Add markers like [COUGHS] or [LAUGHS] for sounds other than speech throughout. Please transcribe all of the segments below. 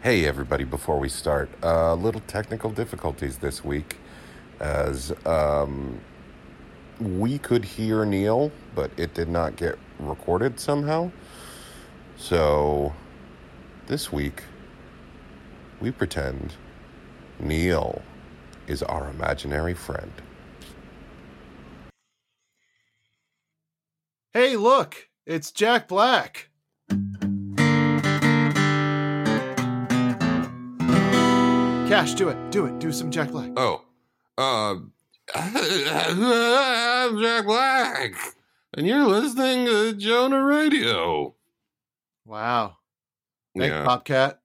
Hey, everybody, before we start, a uh, little technical difficulties this week as um, we could hear Neil, but it did not get recorded somehow. So this week, we pretend Neil is our imaginary friend. Hey, look, it's Jack Black. Cash, do it. Do it. Do some Jack Black. Oh. Uh I'm [LAUGHS] Jack Black. And you're listening to Jonah Radio. Wow. Thank yeah. Bobcat.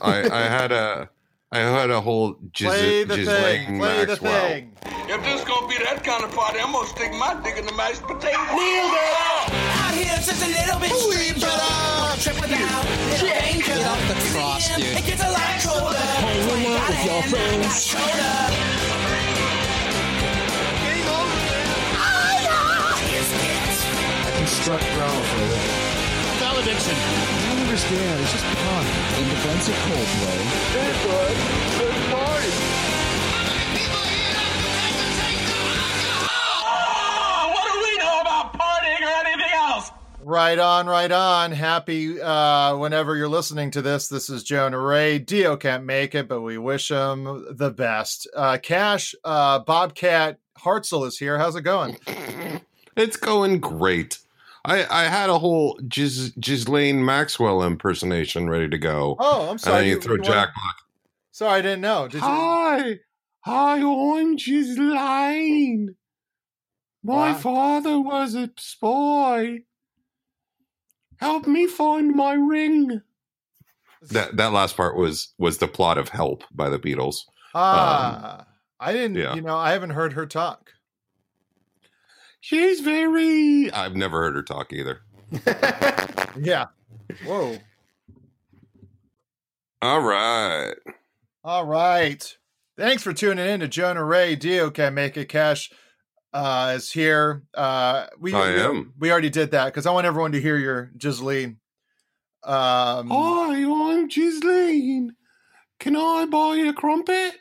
I, I had a I had a whole [LAUGHS] Giz- Play the thing. Play Maxwell. the thing. If this gonna be that kind of party, I'm gonna stick my dick in the mashed potato. Nailed it! Out here, just a little bit strange. Trip without little danger. Get off the cross, dude. It gets a lot colder. Hanging out with your friends. Construct ground for it. Valediction. I don't understand. It's just fun. In defense of Coldplay. Hey, bud. Good Right on, right on. Happy uh, whenever you're listening to this. This is Jonah Ray. Dio can't make it, but we wish him the best. Uh, Cash, uh, Bobcat Hartzell is here. How's it going? [CLEARS THROAT] it's going great. I, I had a whole Giz, Ghislaine Maxwell impersonation ready to go. Oh, I'm sorry. And then you, you throw you Jack wanna... Sorry, I didn't know. Did Hi. You... Hi, I'm Ghislaine. My wow. father was a spy. Help me find my ring. That that last part was was the plot of Help by the Beatles. Ah, um, I didn't. Yeah. You know, I haven't heard her talk. She's very. I've never heard her talk either. [LAUGHS] yeah. Whoa. All right. All right. Thanks for tuning in to Jonah Ray. Dio can make it cash uh, is here. Uh, we I am. We already did that because I want everyone to hear your Ghislaine. Um, Hi, I'm Ghislaine. Can I buy a crumpet?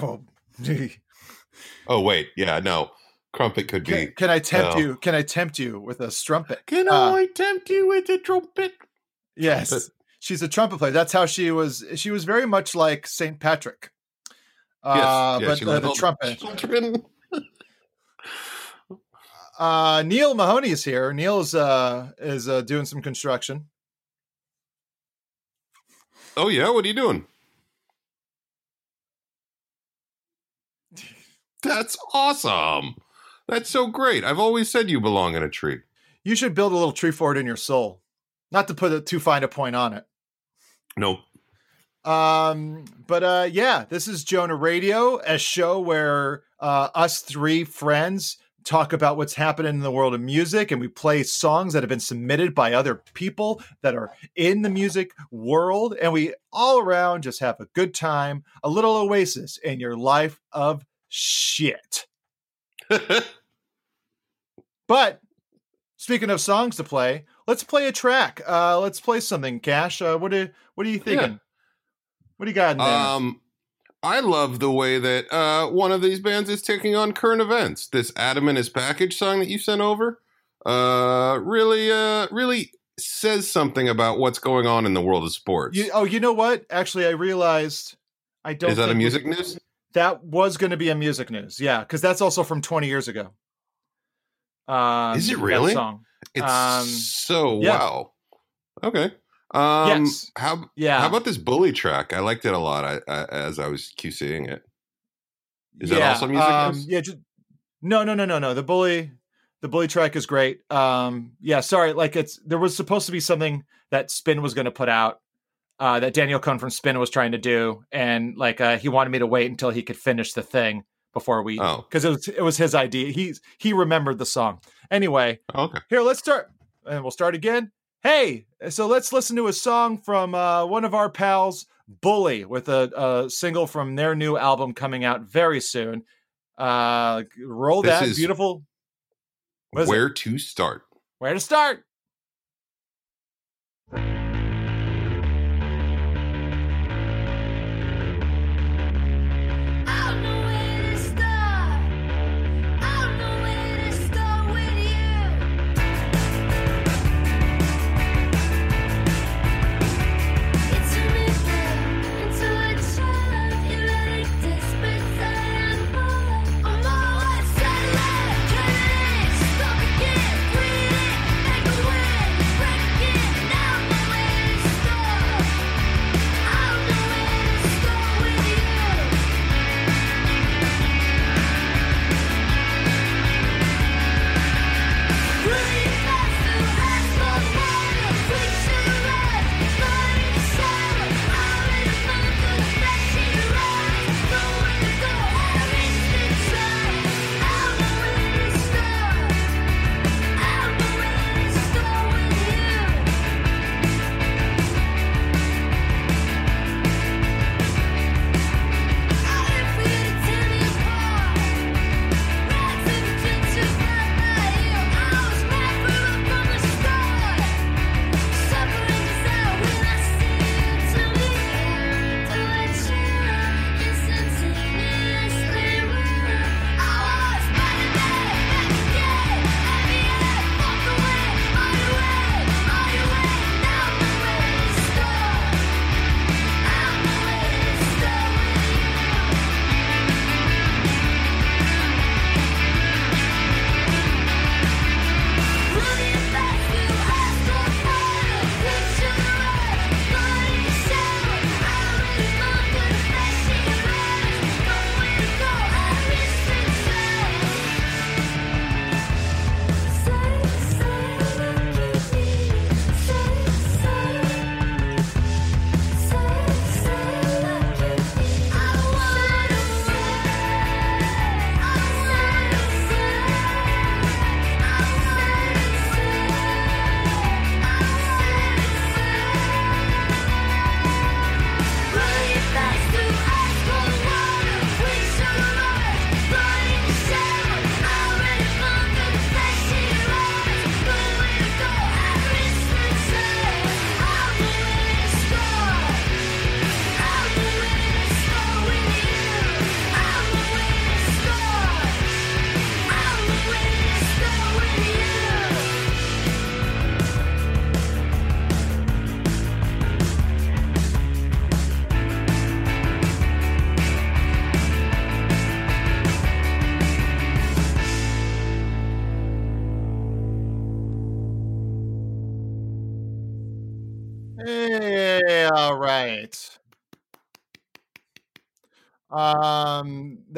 Oh, [LAUGHS] oh wait, yeah, no. Crumpet could be. Can I tempt you? Can I tempt you with a strumpet? Can uh, I tempt you with a trumpet? Yes, trumpet. [LAUGHS] she's a trumpet player. That's how she was. She was very much like Saint Patrick. Uh, yes, yeah, but uh, the trumpet. Children. Uh, Neil Mahoney is here. Neil's uh, is uh, doing some construction. Oh yeah, what are you doing? [LAUGHS] That's awesome. That's so great. I've always said you belong in a tree. You should build a little tree fort in your soul. Not to put a too fine a point on it. Nope. Um, but uh yeah, this is Jonah Radio, a show where uh us three friends talk about what's happening in the world of music and we play songs that have been submitted by other people that are in the music world and we all around just have a good time a little oasis in your life of shit [LAUGHS] but speaking of songs to play let's play a track uh let's play something cash uh what are what are you thinking yeah. what do you got in there? um I love the way that uh, one of these bands is taking on current events. This Adam and his package song that you sent over uh, really, uh, really says something about what's going on in the world of sports. You, oh, you know what? Actually, I realized I don't. Is that a music we, news? That was going to be a music news, yeah, because that's also from 20 years ago. Um, is it really? Song. It's um, so yeah. wow. Okay. Um, yes. How yeah? How about this bully track? I liked it a lot. I, I as I was QCing it. Is yeah, that also music? Um, yeah. Just, no, no, no, no, no. The bully, the bully track is great. Um, yeah. Sorry, like it's there was supposed to be something that Spin was going to put out. Uh, that Daniel Kohn from Spin was trying to do, and like uh, he wanted me to wait until he could finish the thing before we, because oh. it was it was his idea. He he remembered the song anyway. Okay, here let's start, and we'll start again. Hey, so let's listen to a song from uh, one of our pals, Bully, with a, a, single from their new album coming out very soon. Uh, roll this that beautiful. Where to start? Where to start?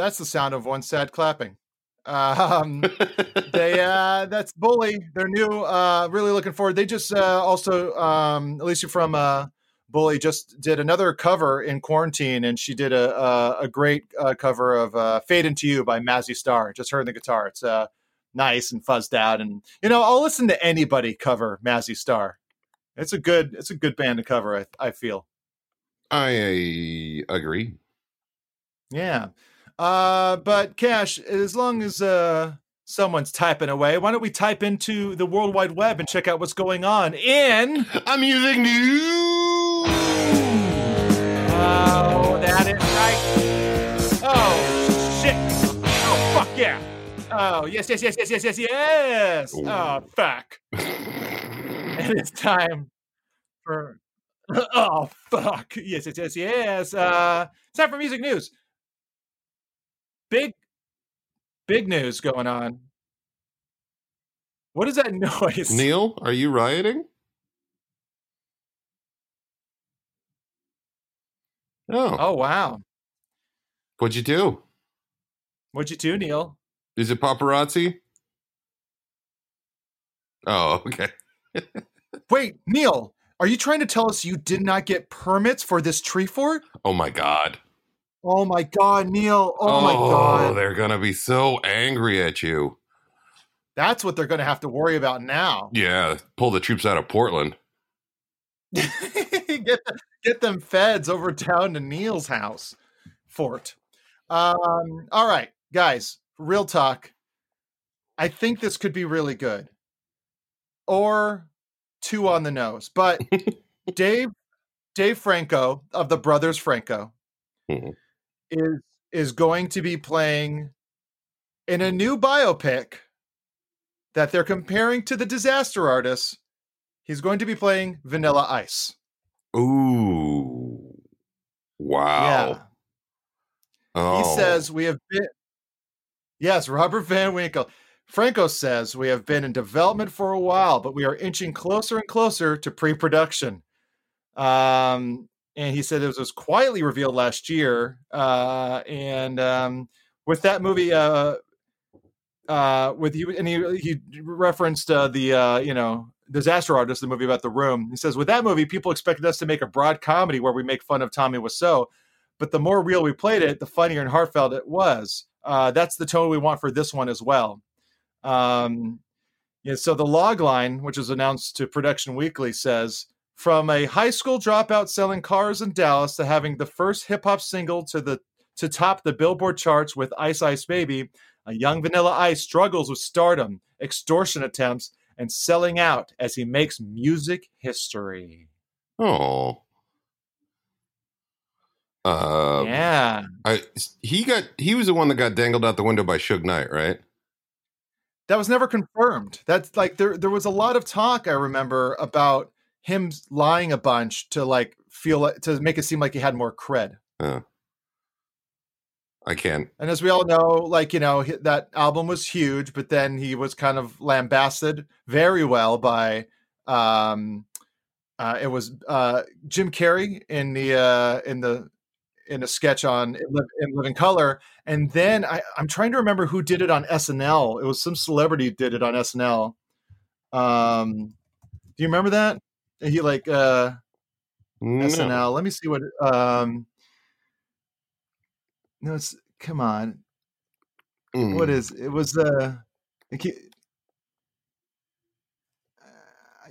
That's the sound of one sad clapping. Um, they [LAUGHS] uh, that's Bully. They're new. Uh, really looking forward. They just uh, also um, Alicia from uh, Bully just did another cover in quarantine, and she did a a, a great uh, cover of uh, "Fade into You" by Mazzy Star. Just heard the guitar. It's uh, nice and fuzzed out, and you know I'll listen to anybody cover Mazzy Star. It's a good it's a good band to cover. I I feel. I agree. Yeah. Uh, but Cash, as long as uh, someone's typing away, why don't we type into the World Wide Web and check out what's going on in? A music news. Oh, that is right. Oh shit! Oh fuck yeah! Oh yes, yes, yes, yes, yes, yes, yes. Oh fuck! [LAUGHS] and it's time for. [LAUGHS] Oh fuck! Yes, yes, yes, yes. Uh, it's time for music news. Big, big news going on. What is that [LAUGHS] noise? Neil, are you rioting? Oh, Oh wow! what'd you do? What'd you do, Neil? Is it paparazzi? Oh, [LAUGHS] okay. Wait, Neil, are you trying to tell us you did not get permits for this tree fort? Oh my god. Oh my god, Neil! Oh, my god, they're gonna be so angry at you. that's what they're going to have to worry about now. Yeah, pull the troops out of Portland. [LAUGHS] get the, get them feds over town to Neil's house fort. Um, all right, guys, real talk. I think this could be really good, or two on the nose. But [LAUGHS] Dave Dave Franco of the Brothers Franco Mhm. Is is going to be playing in a new biopic that they're comparing to the Disaster Artist. He's going to be playing Vanilla Ice. Ooh. Wow. Yeah. Oh. He says we have been Yes, Robert Van Winkle. Franco says we have been in development for a while, but we are inching closer and closer to pre-production. Um, and he said it was quietly revealed last year. Uh, and um, with that movie, uh, uh, with you, and he he referenced uh, the uh, you know disaster artist, the movie about the room. He says with that movie, people expected us to make a broad comedy where we make fun of Tommy Wiseau, but the more real we played it, the funnier and heartfelt it was. Uh, that's the tone we want for this one as well. Um, yeah, so the log line, which was announced to Production Weekly, says from a high school dropout selling cars in Dallas to having the first hip hop single to the to top the Billboard charts with Ice Ice Baby, a young Vanilla Ice struggles with stardom, extortion attempts, and selling out as he makes music history. Oh. Uh, yeah, I he got he was the one that got dangled out the window by Suge Knight, right? that was never confirmed. That's like there there was a lot of talk I remember about him lying a bunch to like feel like, to make it seem like he had more cred. I can't. And as we all know, like you know, that album was huge, but then he was kind of lambasted very well by um uh it was uh Jim Carrey in the uh in the in a sketch on in, in Living Color, and then I, I'm trying to remember who did it on SNL. It was some celebrity did it on SNL. Um, do you remember that? He like uh No. SNL. Let me see what. Um, no, it's come on. Mm. What is it? Was uh, uh,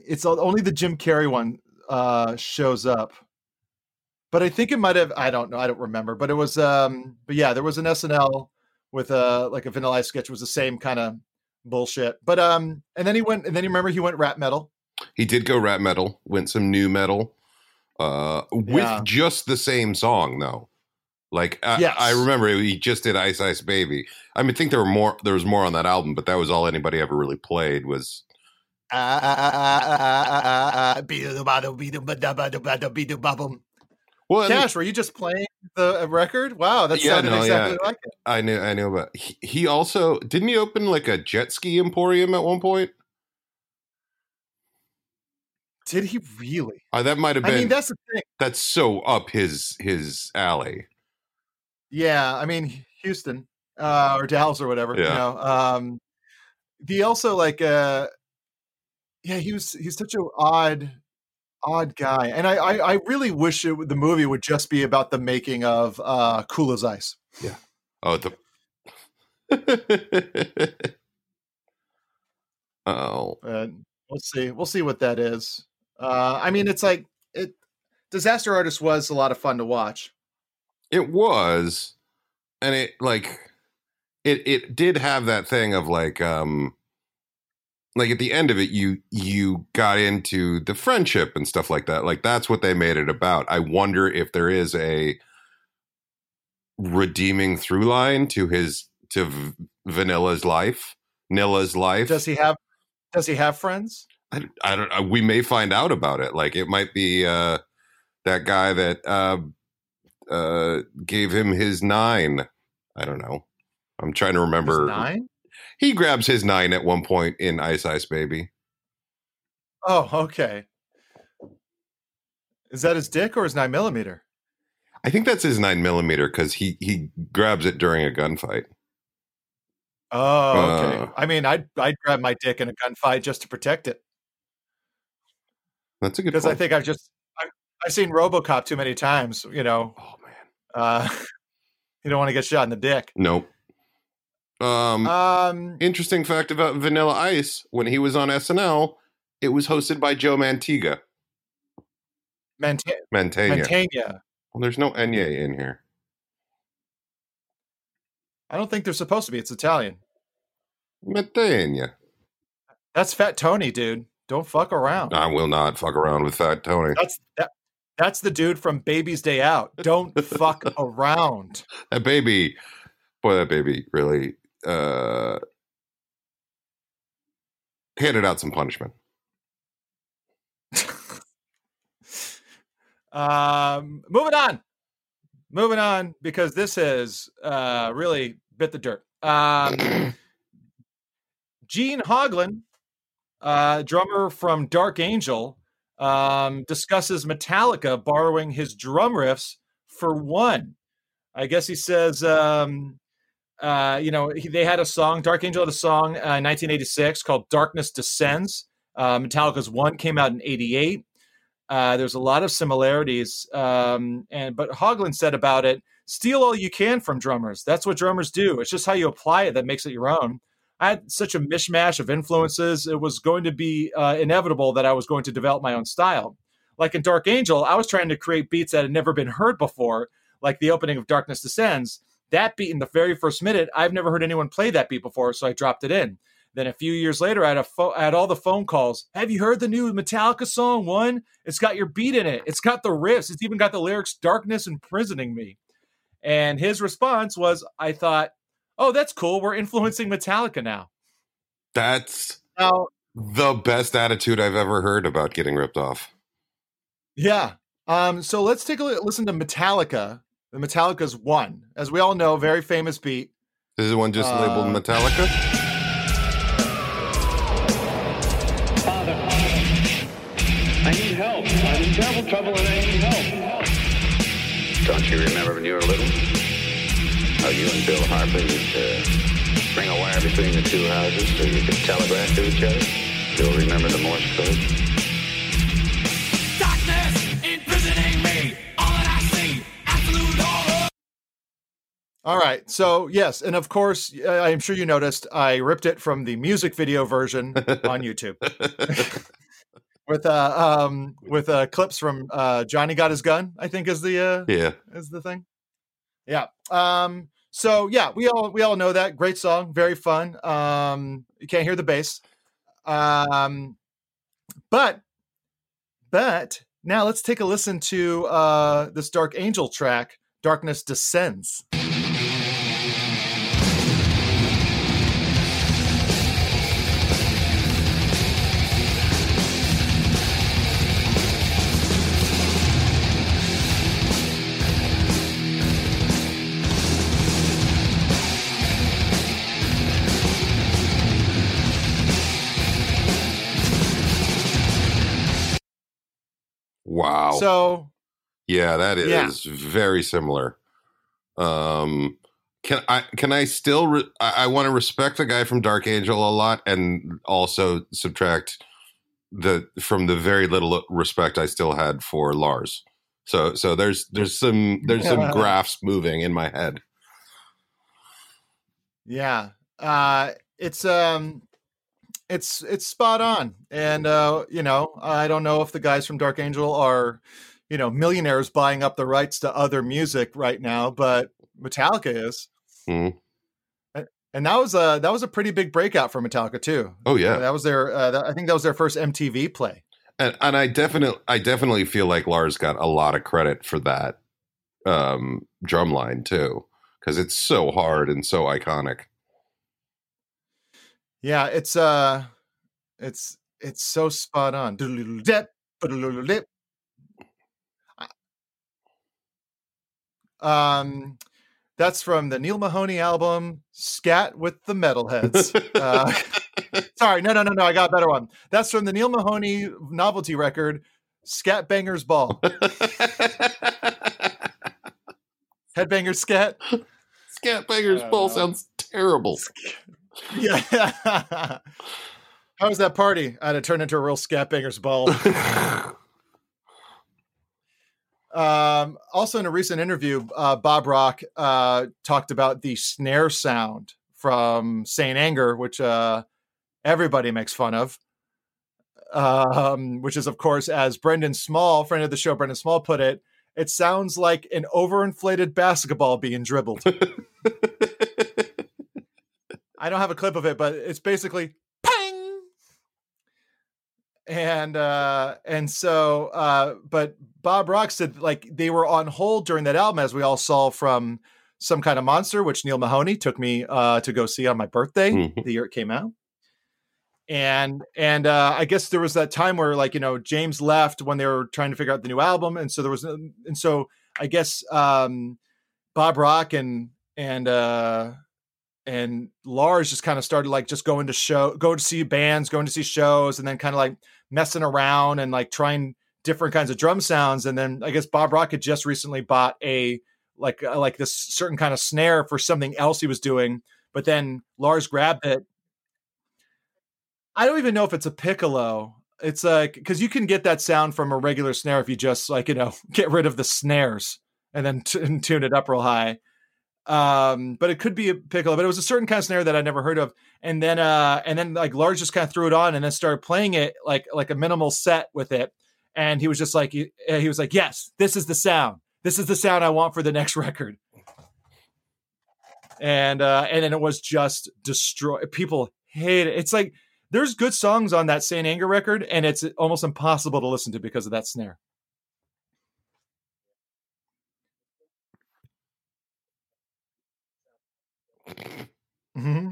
it's only the Jim Carrey one uh shows up, but I think it might have. I don't know. I don't remember. But it was um. But yeah, there was an SNL with a like a Vanilla Ice sketch. It was the same kind of bullshit. But um, and then he went. And then you remember he went rap metal. He did go rap metal, went some new metal, uh, with Yeah. just the same song though. Like I, Yes. I remember he just did Ice Ice Baby. I mean, I think there were more. There was more on that album, but that was all anybody ever really played was. Be-do-ba-do, be-do-ba-da-ba-do, ba-do, be-do-ba-bum. Well, Cash, were you just playing the uh, record? Wow, that Yeah, sounded no, exactly yeah. like it. I knew. I knew about. He, he also didn't he open like a jet ski emporium at one point. Did he really? Uh, that might have been. I mean, that's the thing. that's so up his his alley. Yeah, I mean Houston uh, or Dallas or whatever. You Yeah. know, um, he also like, uh, yeah, he was he's such an odd, odd guy, and I I, I really wish it, the movie would just be about the making of uh, Cool as Ice. Yeah. Oh, the. [LAUGHS] oh, Uh, we'll see. We'll see what that is. Uh, I mean, it's like it. Disaster Artist was a lot of fun to watch. it was, and it like, it it did have that thing of like, um, like at the end of it, you you got into the friendship and stuff like that. Like that's what they made it about. I wonder if there is a redeeming through line to his to v- Vanilla's life, Nilla's life. Does he have? Does he have friends? I, I don't. uh, We may find out about it. Like it might be uh, that guy that uh, uh, gave him his nine. I don't know. I'm trying to His remember. nine? He grabs his nine at one point in Ice Ice Baby. Oh, okay. Is that his dick or his nine millimeter? I think that's his nine millimeter because he he grabs it during a gunfight. Oh, okay. Uh. I mean, I'd I'd grab my dick in a gunfight just to protect it That's a good because I think I've just I've, I've seen RoboCop too many times. You know, oh man, uh, [LAUGHS] you don't want to get shot in the dick. nope. Um, Um, interesting fact about Vanilla Ice: when he was on SNL, it was hosted by Joe Mantiga. Manta- Mantegna. Mantegna. well, there's no Enye in here. I don't think they're supposed to be. It's Italian. Mantegna. That's Fat Tony, dude. Don't fuck around. I will not fuck around with Fat Tony. That's that. That's the dude from Baby's Day Out. Don't fuck [LAUGHS] around. That baby, boy, that baby really uh handed out some punishment. [LAUGHS] Um, moving on. Moving on because this has uh, really bit the dirt. Um, [CLEARS THROAT] Gene Hoglan, uh, drummer from Dark Angel, um, discusses Metallica borrowing his drum riffs for one. I guess he says, um, uh, you know, he, they had a song, Dark Angel had a song uh, in 1986 called Darkness Descends. Uh, Metallica's one came out in 88. Uh, there's a lot of similarities, um, and but Hoglan said about it: steal all you can from drummers. That's what drummers do. It's just how you apply it that makes it your own. I had such a mishmash of influences; it was going to be uh, inevitable that I was going to develop my own style. Like in Dark Angel, I was trying to create beats that had never been heard before, like the opening of Darkness Descends. That beat in the very first minute, I've never heard anyone play that beat before, so I dropped it in. Then a few years later, I had, pho- I had all the phone calls. Have you heard the new Metallica song? One, it's got your beat in it. It's got the riffs. It's even got the lyrics "Darkness imprisoning me." And his response was, "I thought, oh, that's cool. We're influencing Metallica now." That's Now, the best attitude I've ever heard about getting ripped off. yeah. Um, so let's take a li- listen to Metallica. The Metallica's one, as we all know, very famous beat. This is one just labeled Uh, Metallica. Father, I need help. I'm in terrible trouble and I need help. Don't you remember when you were little? How you and Bill Harper used to string a wire between the two houses so you could telegraph to each other? You'll remember the Morse code? Darkness imprisoning me. All that I see, absolute horror. All right. So yes, and of course, uh, I'm sure you noticed I ripped it from the music video version [LAUGHS] on YouTube [LAUGHS] with uh um with uh clips from uh Johnny Got His Gun. I think is the uh yeah. is the thing. Yeah. Um. So yeah, we all we all know that great song, very fun. Um. You can't hear the bass. Um. But but now let's take a listen to uh this Dark Angel track, Darkness Descends. So Yeah, that is Yeah. very similar. Um, can I can I still re- I, I want to respect the guy from Dark Angel a lot, and also subtract the from the very little respect I still had for Lars. So so there's there's some there's some [LAUGHS] graphs moving in my head. Yeah. Uh it's um it's it's spot on. And uh, you know, I don't know if the guys from Dark Angel are, you know, millionaires buying up the rights to other music right now, but Metallica is. Mhm. And- And that was a that was a pretty big breakout for Metallica too. Oh yeah, That was their uh, that, I think that was their first MTV play. and and I definitely I definitely feel like Lars got a lot of credit for that um drum line too because it's so hard and so iconic. Yeah, it's uh it's it's so spot on. Um that's from the Neil Mahoney album Scat with the Metalheads. uh, [LAUGHS] sorry, no, no, no, no. I got a better one. That's from the Neil Mahoney novelty record Scat Bangers Ball. [LAUGHS] Headbanger Scat. Scat Banger's Ball know. sounds terrible. Yeah. [LAUGHS] How was that party? I had to turn into a real Scat Bangers Ball. [LAUGHS] Um, also, in a recent interview, uh, Bob Rock uh, talked about the snare sound from Saint Anger, which uh, everybody makes fun of. Um, which is, of course, as Brendan Small, friend of the show, Brendan Small put it, it sounds like an overinflated basketball being dribbled. [LAUGHS] I don't have a clip of it, but it's basically ping. And uh and so uh but Bob Rock said like they were on hold during that album as we all saw from some kind of monster which Neil Mahoney took me uh to go see on my birthday Mhm. the year it came out. And and uh I guess there was that time where like you know James left when they were trying to figure out the new album and so there was and so I guess um Bob Rock and and uh and Lars just kind of started like just going to show, go to see bands, going to see shows, and then kind of like messing around and like trying different kinds of drum sounds. And then I guess Bob Rock had just recently bought a like uh, like this certain kind of snare for something else he was doing, but then Lars grabbed it. I don't even know if it's a piccolo. It's like because you can get that sound from a regular snare if you just like you know [LAUGHS] get rid of the snares and then t- and tune it up real high um but it could be a piccolo but it was a certain kind of snare that i never heard of. And then uh and then like Lars just kind of threw it on and then started playing it like like a minimal set with it. And he was just like he, he was like yes this is the sound. This is the sound i want for the next [LAUGHS] record. And uh and then it was just destroy people hate it. It's like there's good songs on that saint anger record and it's almost impossible to listen to because of that snare hmm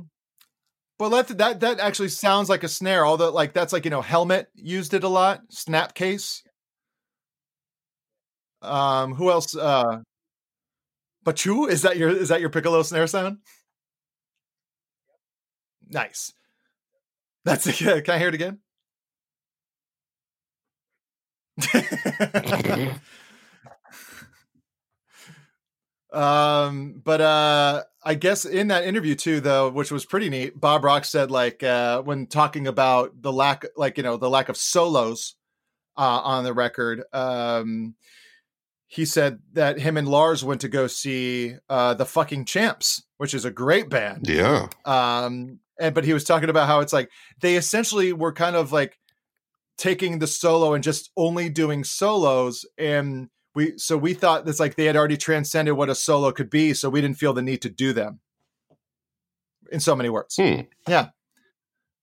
Well, that that that actually sounds like a snare. Although, like that's like you know, helmet used it a lot. Snapcase. Um, who else? Uh, But Bachu is that your is that your piccolo snare sound? Nice. That's it. [LAUGHS] Can I hear it again? [LAUGHS] um but uh i guess in that interview too though which was pretty neat bob rock said like uh when talking about the lack like you know the lack of solos uh on the record um he said that him and lars went to go see uh the fucking champs which is a great band Yeah. um and but he was talking about how it's like they essentially were kind of like taking the solo and just only doing solos and we so we thought that's like they had already transcended what a solo could be so we didn't feel the need to do them in so many words Hmm. yeah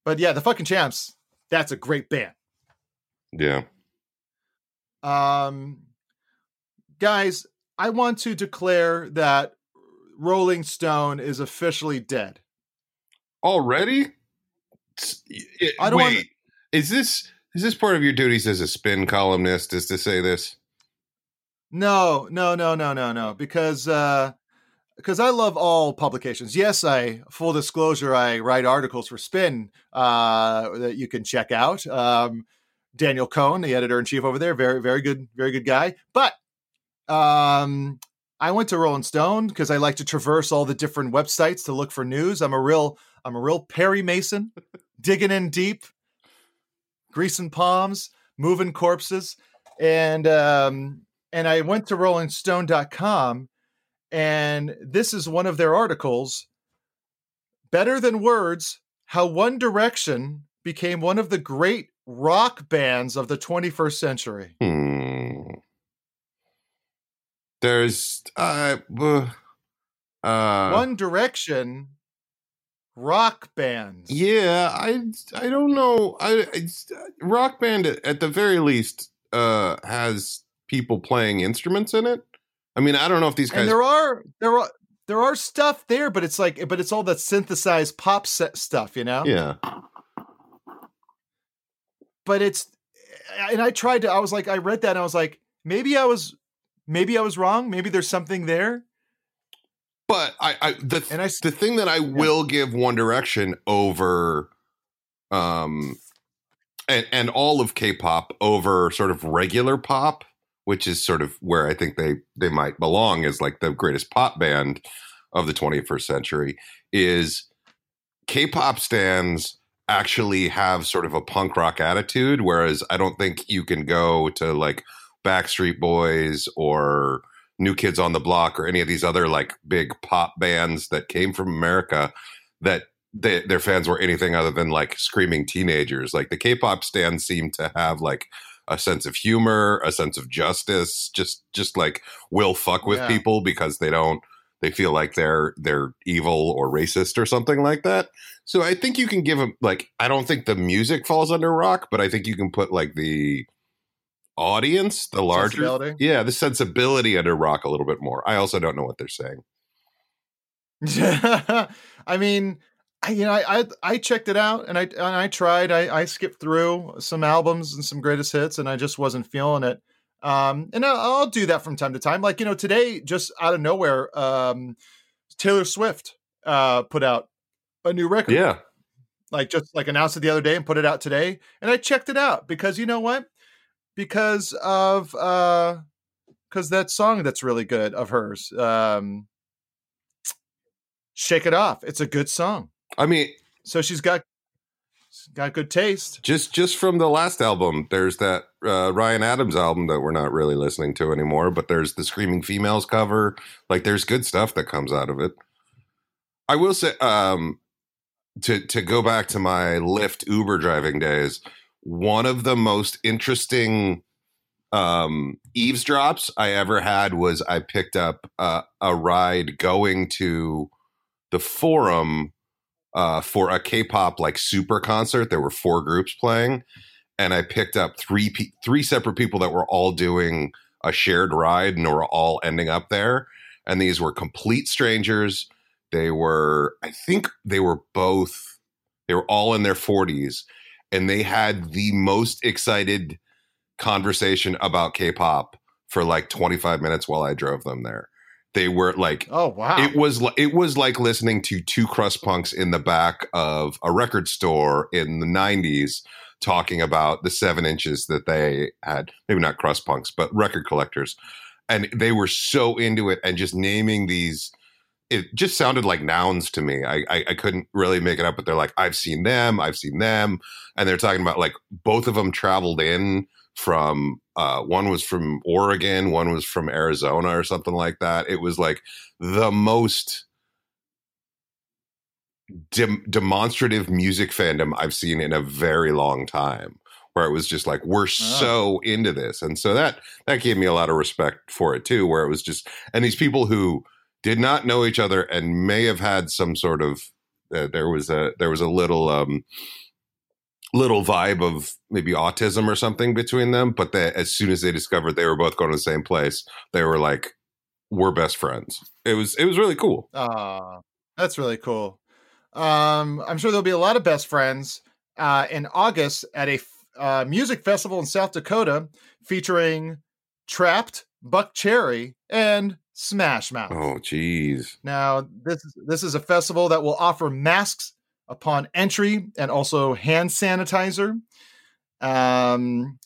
but yeah the fucking champs that's a great band Yeah. um guys i want to declare that rolling stone is officially dead Already? It- I don't wait, want- is this is this part of your duties as a spin columnist? Is to say this? No, no, no, no, no, no. Because uh because I love all publications. Yes, I full disclosure, I write articles for Spin uh that you can check out. Um Daniel Kohn, the editor in chief over there, very very good, very good guy. But um, I went to Rolling Stone because I like to traverse all the different websites to look for news. I'm a real I'm a real Perry Mason, digging in deep, greasing palms, moving corpses, and um, and I went to RollingStone.com, and this is one of their articles. Better than words: How One Direction became one of the great rock bands of the 21st century. Hmm. There's uh, uh, uh One Direction rock bands. Yeah, I I don't know. I it's, rock band at, at the very least uh has people playing instruments in it. I mean, I don't know if these guys. And there are there are there are stuff there, but it's like but it's all that synthesized pop set stuff, you know. yeah, But it's and I tried to. I was like, I read that and I was like, maybe I was maybe I was wrong. Maybe there's something there. but I, I the And I the thing that I will give One Direction over, um, and and all of K-pop over sort of regular pop, which is sort of where I think they they might belong as like the greatest pop band of the 21st century is K-pop stands actually have sort of a punk rock attitude, whereas I don't think you can go to like Backstreet Boys or New Kids on the Block or any of these other like big pop bands that came from America that they, their fans were anything other than like screaming teenagers. Like the K-pop stands seem to have like a sense of humor, a sense of justice, just just like will fuck with Yeah. people because they don't they feel like they're they're evil or racist or something like that. So I think you can give them like I don't think the music falls under rock, but I think you can put like the audience, the larger yeah, the sensibility under rock a little bit more. I also don't know what they're saying. [LAUGHS] I mean, I, you know, I, I I checked it out and I and I tried. I, I skipped through some albums and some greatest hits, and I just wasn't feeling it. Um, and I'll, I'll do that from time to time. Like you know, today, just out of nowhere, um, Taylor Swift uh, put out a new record. Yeah. like just like announced it the other day and put it out today, and I checked it out because you know what? Because of uh, because that song that's really good of hers. Um, Shake It Off. It's a good song. I mean, So she's got she's got good taste. just just from the last album, there's that uh, Ryan Adams album that we're not really listening to anymore, but there's the Screaming Females cover. Like there's good stuff that comes out of it. I will say um to to go back to my Lyft Uber driving days, one of the most interesting um eavesdrops I ever had was I picked up uh, a ride going to the forum uh, for a K-pop like super concert. There were four groups playing, and I picked up three pe- three separate people that were all doing a shared ride, and were all ending up there. And these were complete strangers. They were, I think, they were both. They were all in their forties, and they had the most excited conversation about K-pop for like 25 minutes while I drove them there. They were like Oh wow. it was it was like listening to two crust punks in the back of a record store in the 90s talking about the seven inches that they had maybe not crust punks but record collectors. And they were so into it and just naming these it just sounded like nouns to me. I, I i couldn't really make it up but they're like i've seen them i've seen them. And they're talking about like both of them traveled in from uh, one was from Oregon, one was from Arizona or something like that. It was like the most dem- demonstrative music fandom I've seen in a very long time. Where it was just like we're so into this, and so that that gave me a lot of respect for it too. Where it was just and these people who did not know each other and may have had some sort of uh, there was a there was a little um little vibe of maybe autism or something between them but they, as soon as they discovered they were both going to the same place they were like we're best friends it was it was really cool Ah, that's really cool. Um, I'm sure there'll be a lot of best friends uh, in August at a f- uh, music festival in South Dakota featuring Trapt, Buck Cherry, and Smash Mouth. oh jeez Now, this this is a festival that will offer masks upon entry and also hand sanitizer. Um,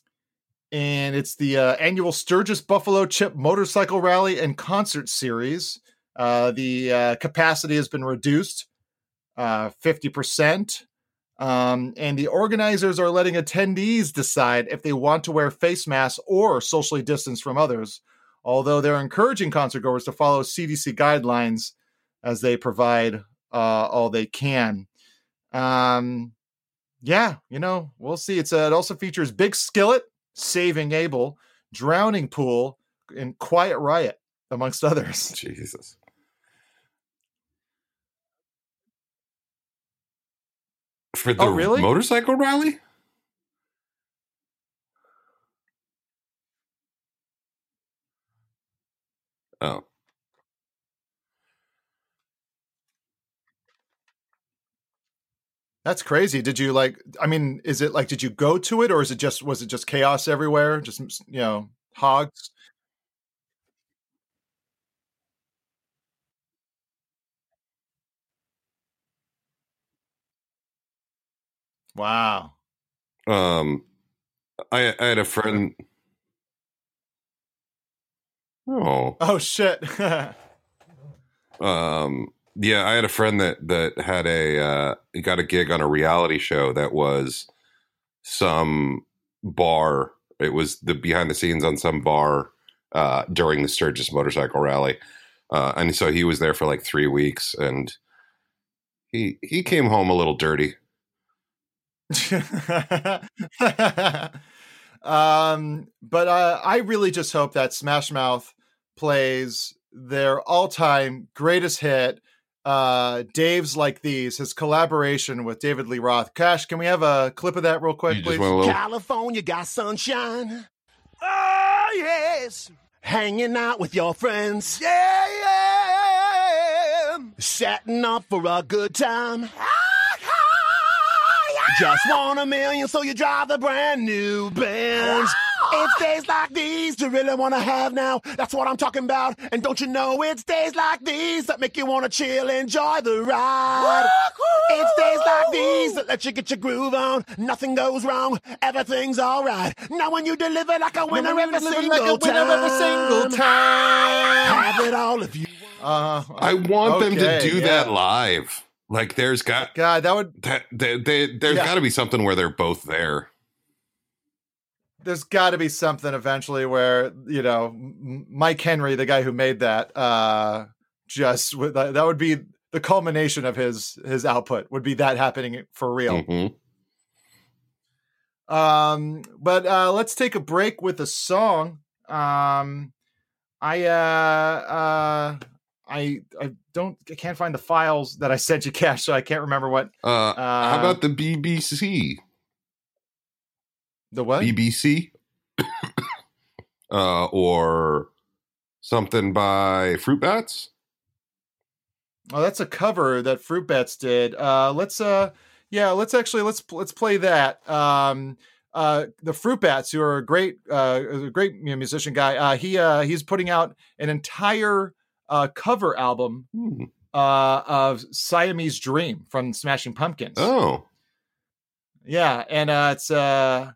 and it's the uh, annual Sturgis Buffalo Chip Motorcycle Rally and Concert Series. Uh, the uh, capacity has been reduced uh, 50%. Um, and the organizers are letting attendees decide if they want to wear face masks or socially distance from others, although they're encouraging concertgoers to follow CDC guidelines as they provide uh, all they can. Um, yeah, you know, we'll see. It's uh, it also features Big Skillet, Saving Abel, Drowning Pool, and Quiet Riot, amongst others. [LAUGHS] Jesus. For the Oh, really? motorcycle rally? Oh. That's crazy. Did you like? I mean, is it like? Did you go to it, or is it just? Was it just chaos everywhere? Just you know, hogs. Wow. Um I I had a friend Oh. Oh shit. [LAUGHS] Um yeah, I had a friend that that had a uh got a gig on a reality show that was some bar. It was the behind the scenes on some bar uh during the Sturgis motorcycle rally. Uh and so he was there for like 3 weeks and he he came home a little dirty. [LAUGHS] um, but uh, I really just hope that Smash Mouth plays their all-time greatest hit, uh, Dave's Like These, his collaboration with David Lee Roth. Cash, can we have a clip of that real quick, You please? just went a little California got sunshine. Oh, yes. Hanging out with your friends. Yeah, yeah. Setting up for a good time. Just want a million, so you drive the brand new Benz. It's days like these you really want to have now. That's what I'm talking about. And don't you know it's days like these that make you want to chill, enjoy the ride. It's days like these that let you get your groove on. Nothing goes wrong. Everything's all right. Now when you deliver like a winner every Living single like a winner time. every single time. Have it all if you Uh, I want them to do yeah. that live. Like there's got God, that would that they, they, there's Yeah. got to be something where they're both there. There's got to be something eventually where you know Mike Henry, the guy who made that, uh, just that would be the culmination of his his output. Would be that happening for real. Mhm. Um, but uh, let's take a break with a song. Um, I uh, uh, I I don't I can't find the files that I sent you, [LAUGHS] Cash, so I can't remember what Uh, Uh, how about the Bee Bee Sea? The what. Bee Bee Sea, [COUGHS] uh, or something by Fruit Bats. Oh, that's a cover that Fruit Bats did. Uh, let's uh, yeah, let's actually let's let's play that. Um, uh, the Fruit Bats, who are a great uh, a great musician guy. Uh, he uh, he's putting out an entire uh, cover album Hmm. uh, of Siamese Dream from Smashing Pumpkins. Oh, Yeah, and uh, it's uh,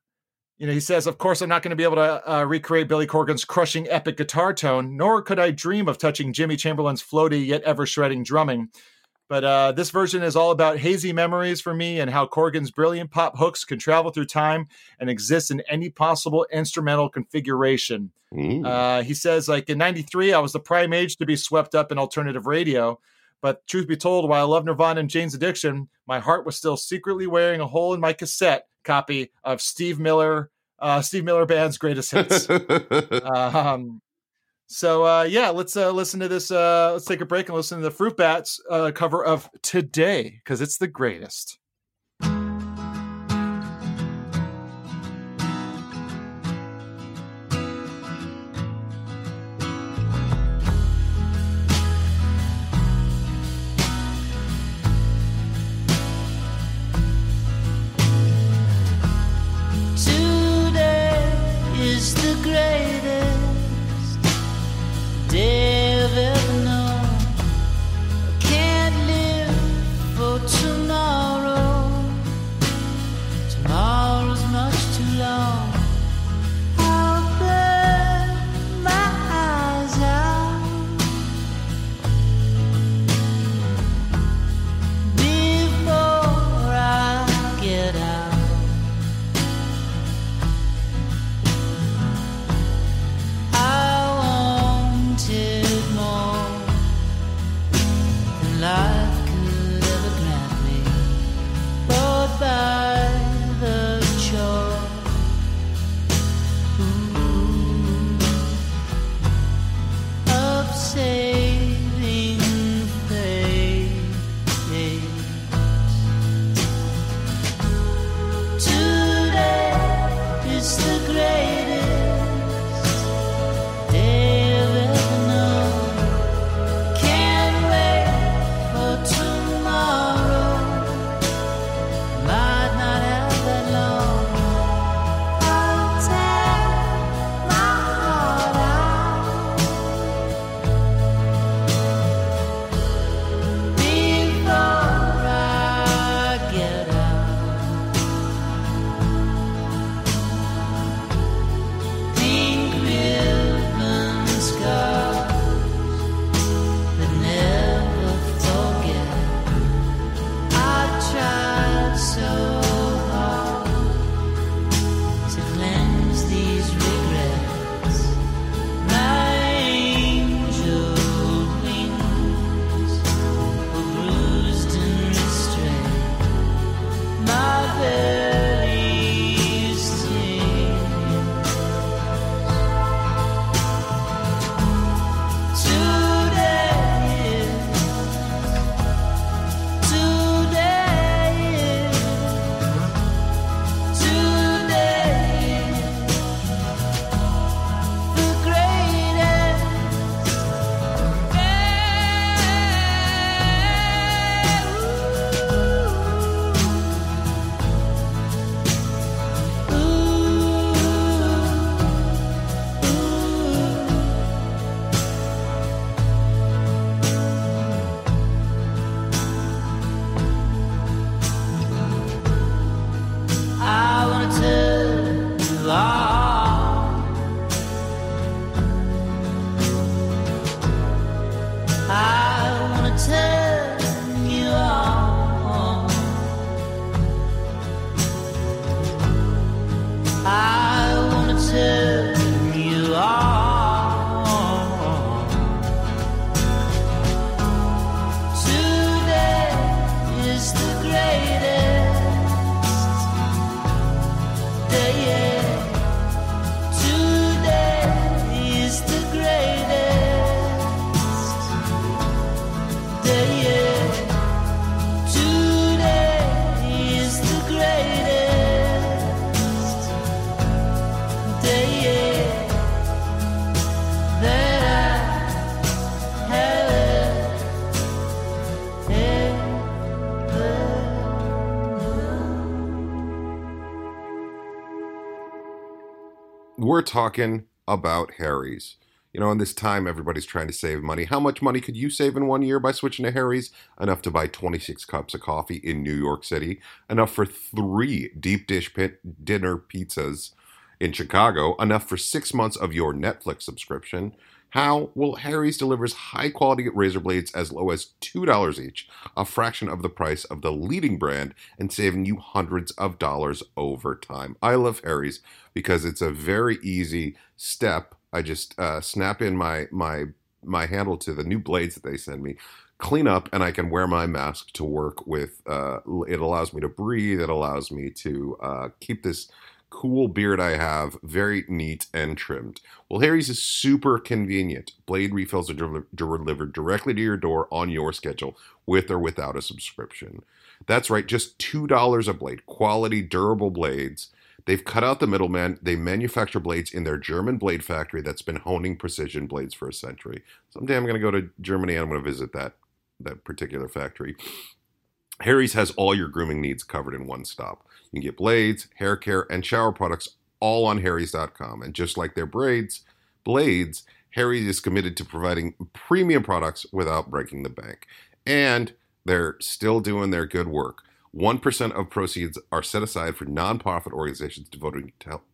you know he says, of course, I'm not going to be able to uh, recreate Billy Corgan's crushing epic guitar tone, nor could I dream of touching Jimmy Chamberlin's floaty yet ever shredding drumming. But uh, this version is all about hazy memories for me and how Corgan's brilliant pop hooks can travel through time and exist in any possible instrumental configuration. Mm. Uh, he says, like in '93, I was the prime age to be swept up in alternative radio. But truth be told, while I love Nirvana and Jane's Addiction, my heart was still secretly wearing a hole in my cassette copy of Steve Miller, uh, Steve Miller Band's greatest hits. [LAUGHS] um, so uh, yeah, let's uh, listen to this. Uh, let's take a break and listen to the Fruit Bats uh, cover of "Today" because it's the greatest. Talking about Harry's. You know, in this time, everybody's trying to save money. How much money could you save in one year by switching to Harry's? Enough to buy 26 cups of coffee in New York City. Enough for three deep dish pit dinner pizzas in Chicago. Enough for six months of your Netflix subscription. How? Well, Harry's delivers high quality razor blades as low as $2 each, a fraction of the price of the leading brand, and saving you hundreds of dollars over time. I love Harry's because it's a very easy step. I just uh, snap in my my my handle to the new blades that they send me, clean up, and I can wear my mask to work with. Uh, it allows me to breathe. It allows me to uh, keep this cool beard I have very neat and trimmed. Well, Harry's is super convenient. Blade refills are del- delivered directly to your door on your schedule, with or without a subscription. That's right, just $2 a blade. Quality, durable blades. They've cut out the middleman. They manufacture blades in their German blade factory that's been honing precision blades for a century. Someday I'm going to go to Germany and I'm going to visit that that particular factory. Harry's has all your grooming needs covered in one stop. You can get blades, hair care, and shower products all on harrys.com. And just like their braids, blades, Harry's is committed to providing premium products without breaking the bank. And they're still doing their good work. 1% of proceeds are set aside for nonprofit organizations devoted to help,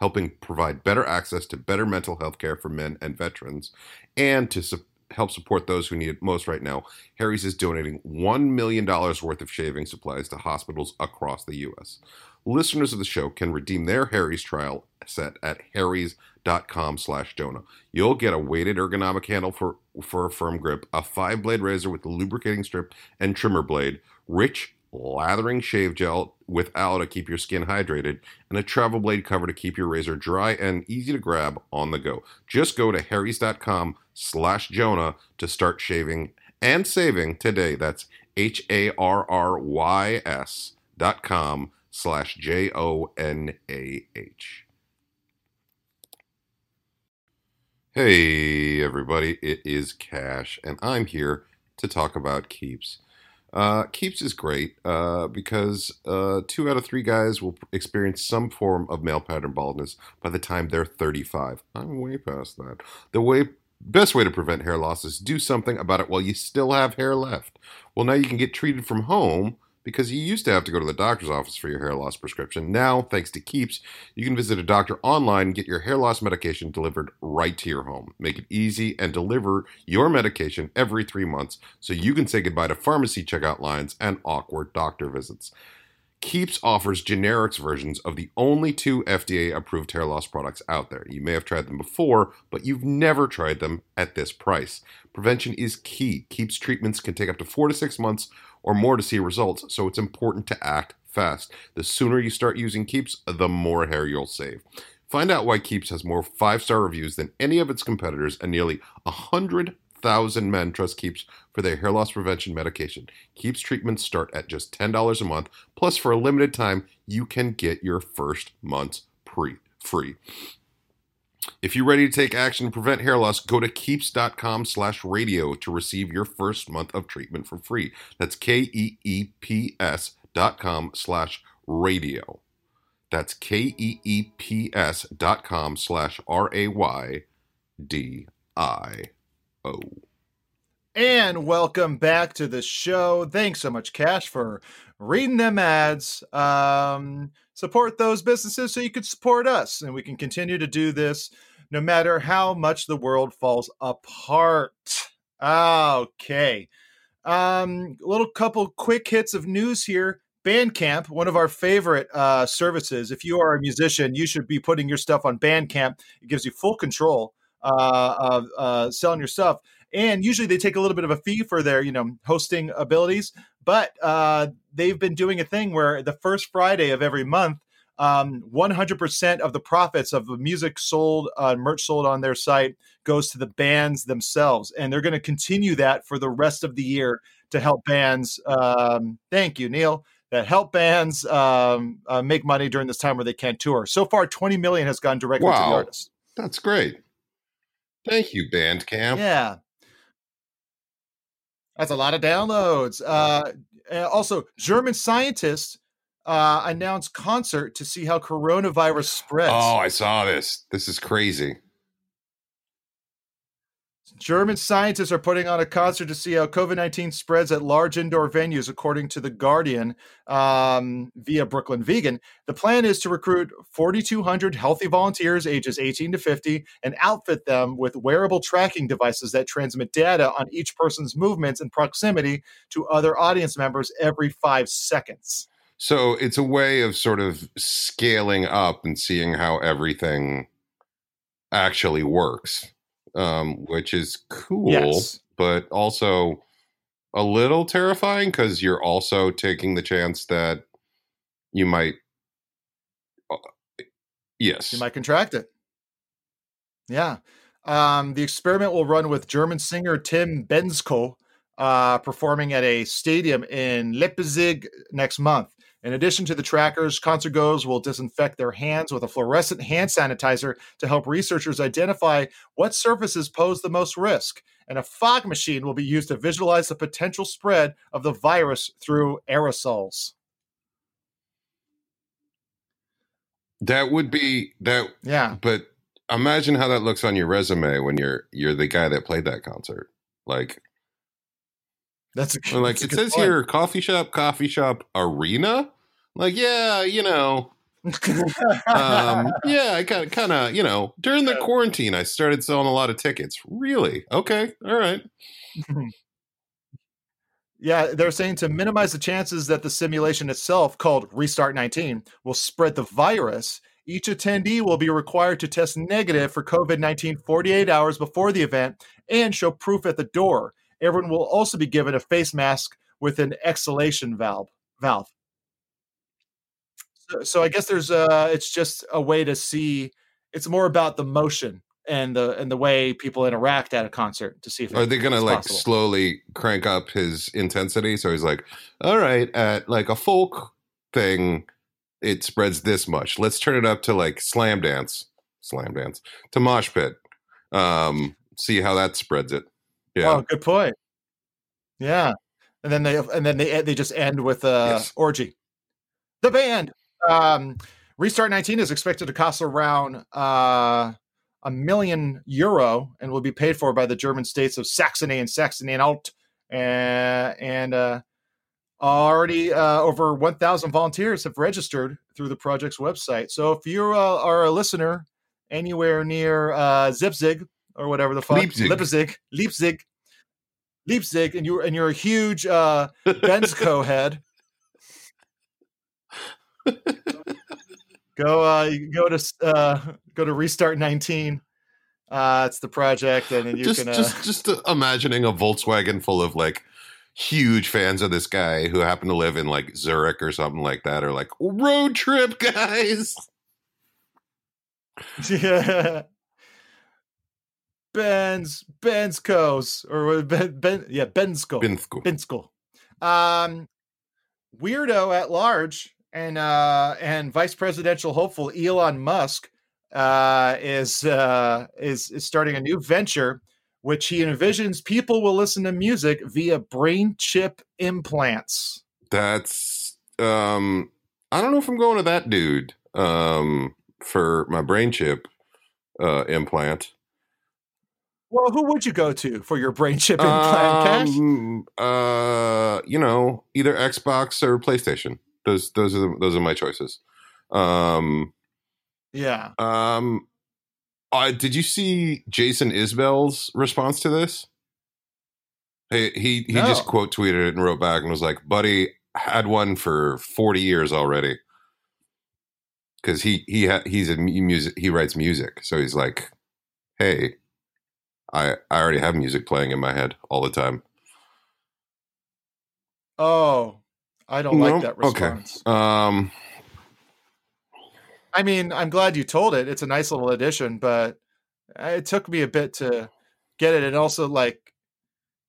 helping provide better access to better mental health care for men and veterans and to su- help support those who need it most right now. Harry's is donating $1 million worth of shaving supplies to hospitals across the U.S. Listeners of the show can redeem their Harry's trial set at harrys.com slash Jonah. You'll get a weighted ergonomic handle for, for a firm grip, a five blade razor with a lubricating strip and trimmer blade, rich lathering shave gel with aloe to keep your skin hydrated, and a travel blade cover to keep your razor dry and easy to grab on the go. Just go to harrys.com slash Jonah to start shaving and saving today. That's H-A-R-R-Y-S dot com slash J-O-N-A-H. Hey everybody, it is Cash, and I'm here to talk about Keeps. Uh, Keeps is great uh, because uh, two out of three guys will experience some form of male pattern baldness by the time they're 35. I'm way past that. The way best way to prevent hair loss is do something about it while you still have hair left. Well, now you can get treated from home because you used to have to go to the doctor's office for your hair loss prescription. Now, thanks to Keeps, you can visit a doctor online and get your hair loss medication delivered right to your home. Make it easy and deliver your medication every three months so you can say goodbye to pharmacy checkout lines and awkward doctor visits. Keeps offers generics versions of the only two FDA approved hair loss products out there. You may have tried them before, but you've never tried them at this price. Prevention is key. Keeps treatments can take up to four to six months or more to see results, so it's important to act fast. The sooner you start using Keeps, the more hair you'll save. Find out why Keeps has more five star reviews than any of its competitors, and nearly 100,000 men trust Keeps for their hair loss prevention medication. Keeps treatments start at just $10 a month, plus, for a limited time, you can get your first month's pre- free. If you're ready to take action to prevent hair loss, go to keeps.com slash radio to receive your first month of treatment for free. That's K-E-E-P-S dot com slash radio. That's K-E-E-P-S dot com slash R-A-Y-D-I-O. And welcome back to the show. Thanks so much, Cash, for reading them ads. Um, support those businesses so you can support us, and we can continue to do this no matter how much the world falls apart. Okay. Um, little couple quick hits of news here. Bandcamp, one of our favorite uh, services. If you are a musician, you should be putting your stuff on Bandcamp. It gives you full control uh, uh, selling your stuff. And usually they take a little bit of a fee for their you know hosting abilities. But uh, they've been doing a thing where the first friday of every month um, 100% of the profits of the music sold uh, merch sold on their site goes to the bands themselves. And they're going to continue that for the rest of the year to help bands um, thank you neil that help bands um, uh, make money during this time where they can't tour. So far 20 million has gone directly to the artists. That's great. Thank you, Bandcamp. yeah that's a lot of downloads uh, uh, also german scientists uh, announced concert to see how coronavirus spreads. Oh, I saw this. This is crazy. German scientists are putting on a concert to see how COVID 19 spreads at large indoor venues, according to The Guardian um, via Brooklyn Vegan. The plan is to recruit 4,200 healthy volunteers ages 18 to 50 and outfit them with wearable tracking devices that transmit data on each person's movements and proximity to other audience members every five seconds. So it's a way of sort of scaling up and seeing how everything actually works, um, which is cool, Yes. but also a little terrifying because you're also taking the chance that you might. uh, Yes. You might contract it. Yeah. Um, the experiment will run with German singer Tim Bendzko uh, performing at a stadium in Leipzig next month. In addition to the trackers, concert goers will disinfect their hands with a fluorescent hand sanitizer to help researchers identify what surfaces pose the most risk. And a fog machine will be used to visualize the potential spread of the virus through aerosols. That would be that. Yeah. But imagine how that looks on your resume when you're you're the guy that played that concert. Like, That's a, like that's it says point. here, coffee shop, coffee shop, arena. Like, yeah, you know, um, yeah, I kind of, kind of, you know, during the quarantine, I started selling a lot of tickets. Really? Okay, all right. [LAUGHS] Yeah, they're saying to minimize the chances that the simulation itself, called Restart 19, will spread the virus. Each attendee will be required to test negative for COVID 19 48 hours before the event and show proof at the door. Everyone will also be given a face mask with an exhalation valve. Valve. So, so I guess there's uh it's just a way to see. It's more about the motion and the and the way people interact at a concert to see if Are they gonna it's like possible. slowly crank up his intensity? So he's like, all right, at like a folk thing, it spreads this much. Let's turn it up to like slam dance, slam dance to mosh pit. Um, see how that spreads it. Yeah. Oh, good point. Yeah, and then they and then they they just end with uh, Yes. orgy. The band. Um, Restart 19 is expected to cost around uh, a million euro and will be paid for by the German states of Saxony and Saxony Anhalt. Uh, and uh, already uh, over 1,000 volunteers have registered through the project's website. So if you uh, are a listener anywhere near uh, Zipzig or whatever the fuck, Leipzig. Leipzig, Leipzig, Leipzig, and you and you're a huge uh, Benzco [LAUGHS] head. go uh go to uh go to restart 19 uh it's the project and you just can uh, just just imagining a Volkswagen full of like huge fans of this guy who happen to live in like Zurich or something like that, or like road trip guys. [LAUGHS] yeah benz benzco's or ben, ben yeah benzco Binsko. Binsko. Um, weirdo at large and uh, and vice presidential hopeful Elon Musk uh, is uh, is is starting a new venture, which he envisions people will listen to music via brain chip implants. That's um I don't know if I'm going to that dude um for my brain chip uh implant. Well, who would you go to for your brain chip implant? Cash? Um, uh you know, either Xbox or PlayStation. Those those are the, those are my choices. Um Yeah. Um, uh, did you see Jason Isbell's response to this? He he he just quote tweeted it and wrote back and was like, "Buddy, had one for forty years already." Because he he ha- he's a music he writes music, so he's like, "Hey, I I already have music playing in my head all the time." Oh, I don't No? like that response. Okay. Um, I mean, I'm glad you told it. It's a nice little addition, but it took me a bit to get it. And also, like,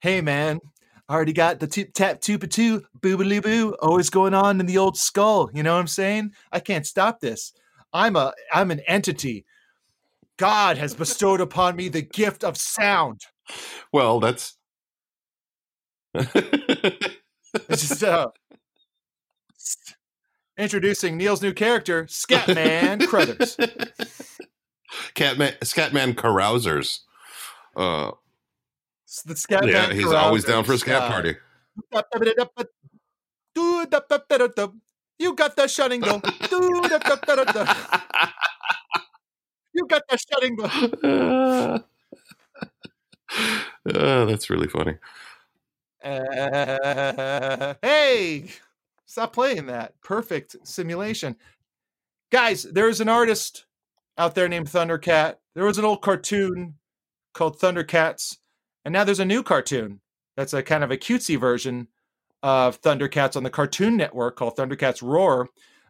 hey, man, I already got the tip tap tupa two boobily boo always going on in the old skull. You know what I'm saying? I can't stop this. I'm a I'm an entity. God has bestowed upon me the gift of sound. well, that's It's just uh, Introducing Neil's new character, Scatman Crothers. Catman, Scatman Carousers. Uh, It's the Scatman. yeah, he's always down for a scat Uh, party. [LAUGHS] You got the shutting go. [LAUGHS] You got the shutting go. [LAUGHS] Uh, that's really funny. Uh, hey, stop playing that. Perfect simulation. Guys, there's an artist out there named Thundercat. There was an old cartoon called Thundercats, and now there's a new cartoon that's a kind of a cutesy version of Thundercats on the Cartoon Network called Thundercats Roar.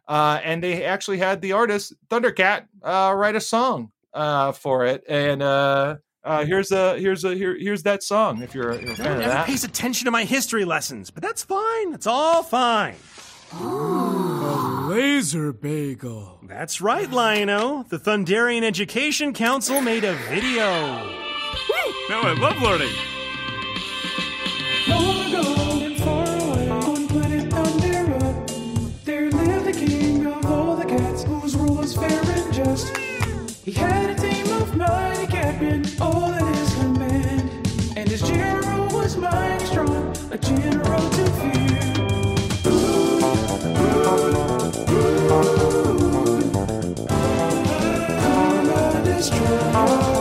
Uh, and they actually had the artist Thundercat uh, write a song uh, for it. And uh, uh, here's a here's a here, here's that song. If you're, you're a No fan one of that. pays attention to my history lessons, but that's fine. It's all fine. A laser bagel. That's right, Lionel. The Thunderian Education Council made a video. Now I love learning. He had a team of mighty catmen, all at his command, and his general was mighty strong, a general to fear. Command is As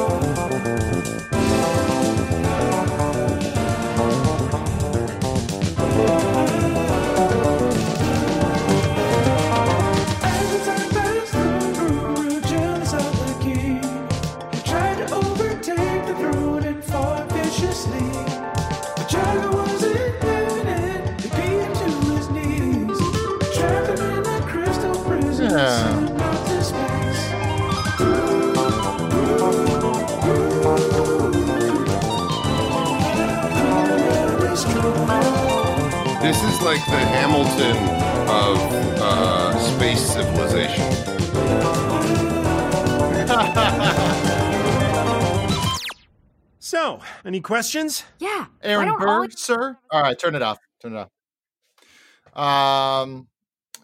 like the Hamilton of uh, space civilization. [LAUGHS] So, any questions? Yeah. Aaron Burr, sir. All right, turn it off. Turn it off. Um,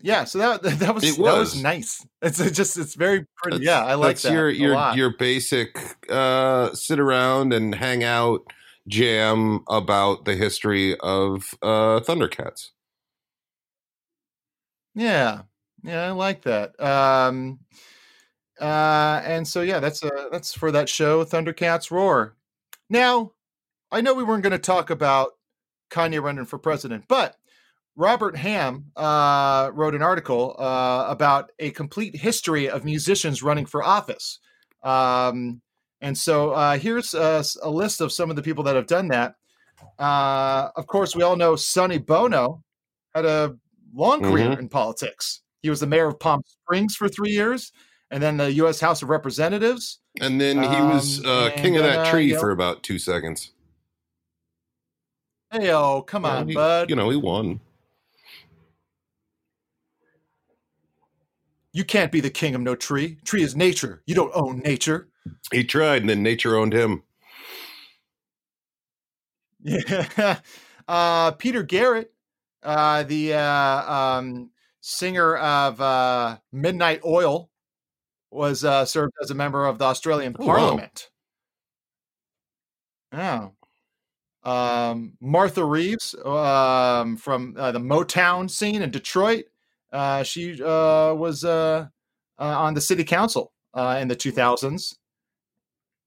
yeah. So that that was, It that was was. nice. It's just it's very pretty. That's- yeah, I like that's that. your a your lot. your basic uh, sit around and hang out jam about the history of uh, Thundercats. Yeah. Yeah, I like that. Um uh and so yeah, that's uh that's for that show Thundercats Roar. Now, I know we weren't going to talk about Kanye running for president, but Robert Ham uh, wrote an article uh, about a complete history of musicians running for office. Um, and so uh, here's a, a list of some of the people that have done that. Uh, of course, we all know Sonny Bono had a long career Mhm. in politics. He was the mayor of Palm Springs for three years, and then the U.S. House of Representatives. And then he was Um, uh, and king of that uh, tree for about two seconds. Hey, oh, come Well, on, he- bud. You know, he won. You can't be the king of no tree. Tree is nature. You don't own nature. He tried, and then nature owned him. [LAUGHS] Yeah. [LAUGHS] Uh, Peter Garrett, uh, the uh, um, singer of uh, Midnight Oil, was uh, served as a member of the Australian Oh, wow. Parliament. Oh. Um, Martha Reeves um, from uh, the Motown scene in Detroit. Uh, she uh, was uh, uh, on the city council uh, in the 2000s.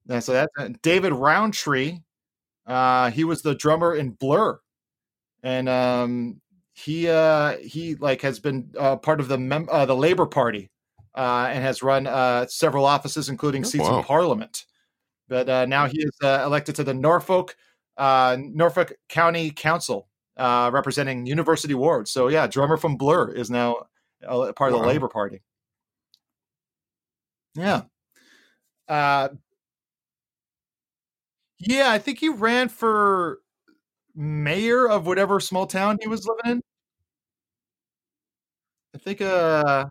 And so that David Rowntree, uh, he was the drummer in Blur, and um, he uh, he like has been uh, part of the mem- uh, the Labor Party uh, and has run uh, several offices, including seats wow. in Parliament. But uh, now he is uh, elected to the Norfolk uh, Norfolk County Council, uh, representing University Ward. So yeah, drummer from Blur is now a part of the Labor Party. Yeah. Uh, yeah, I think he ran for mayor of whatever small town he was living in. I think uh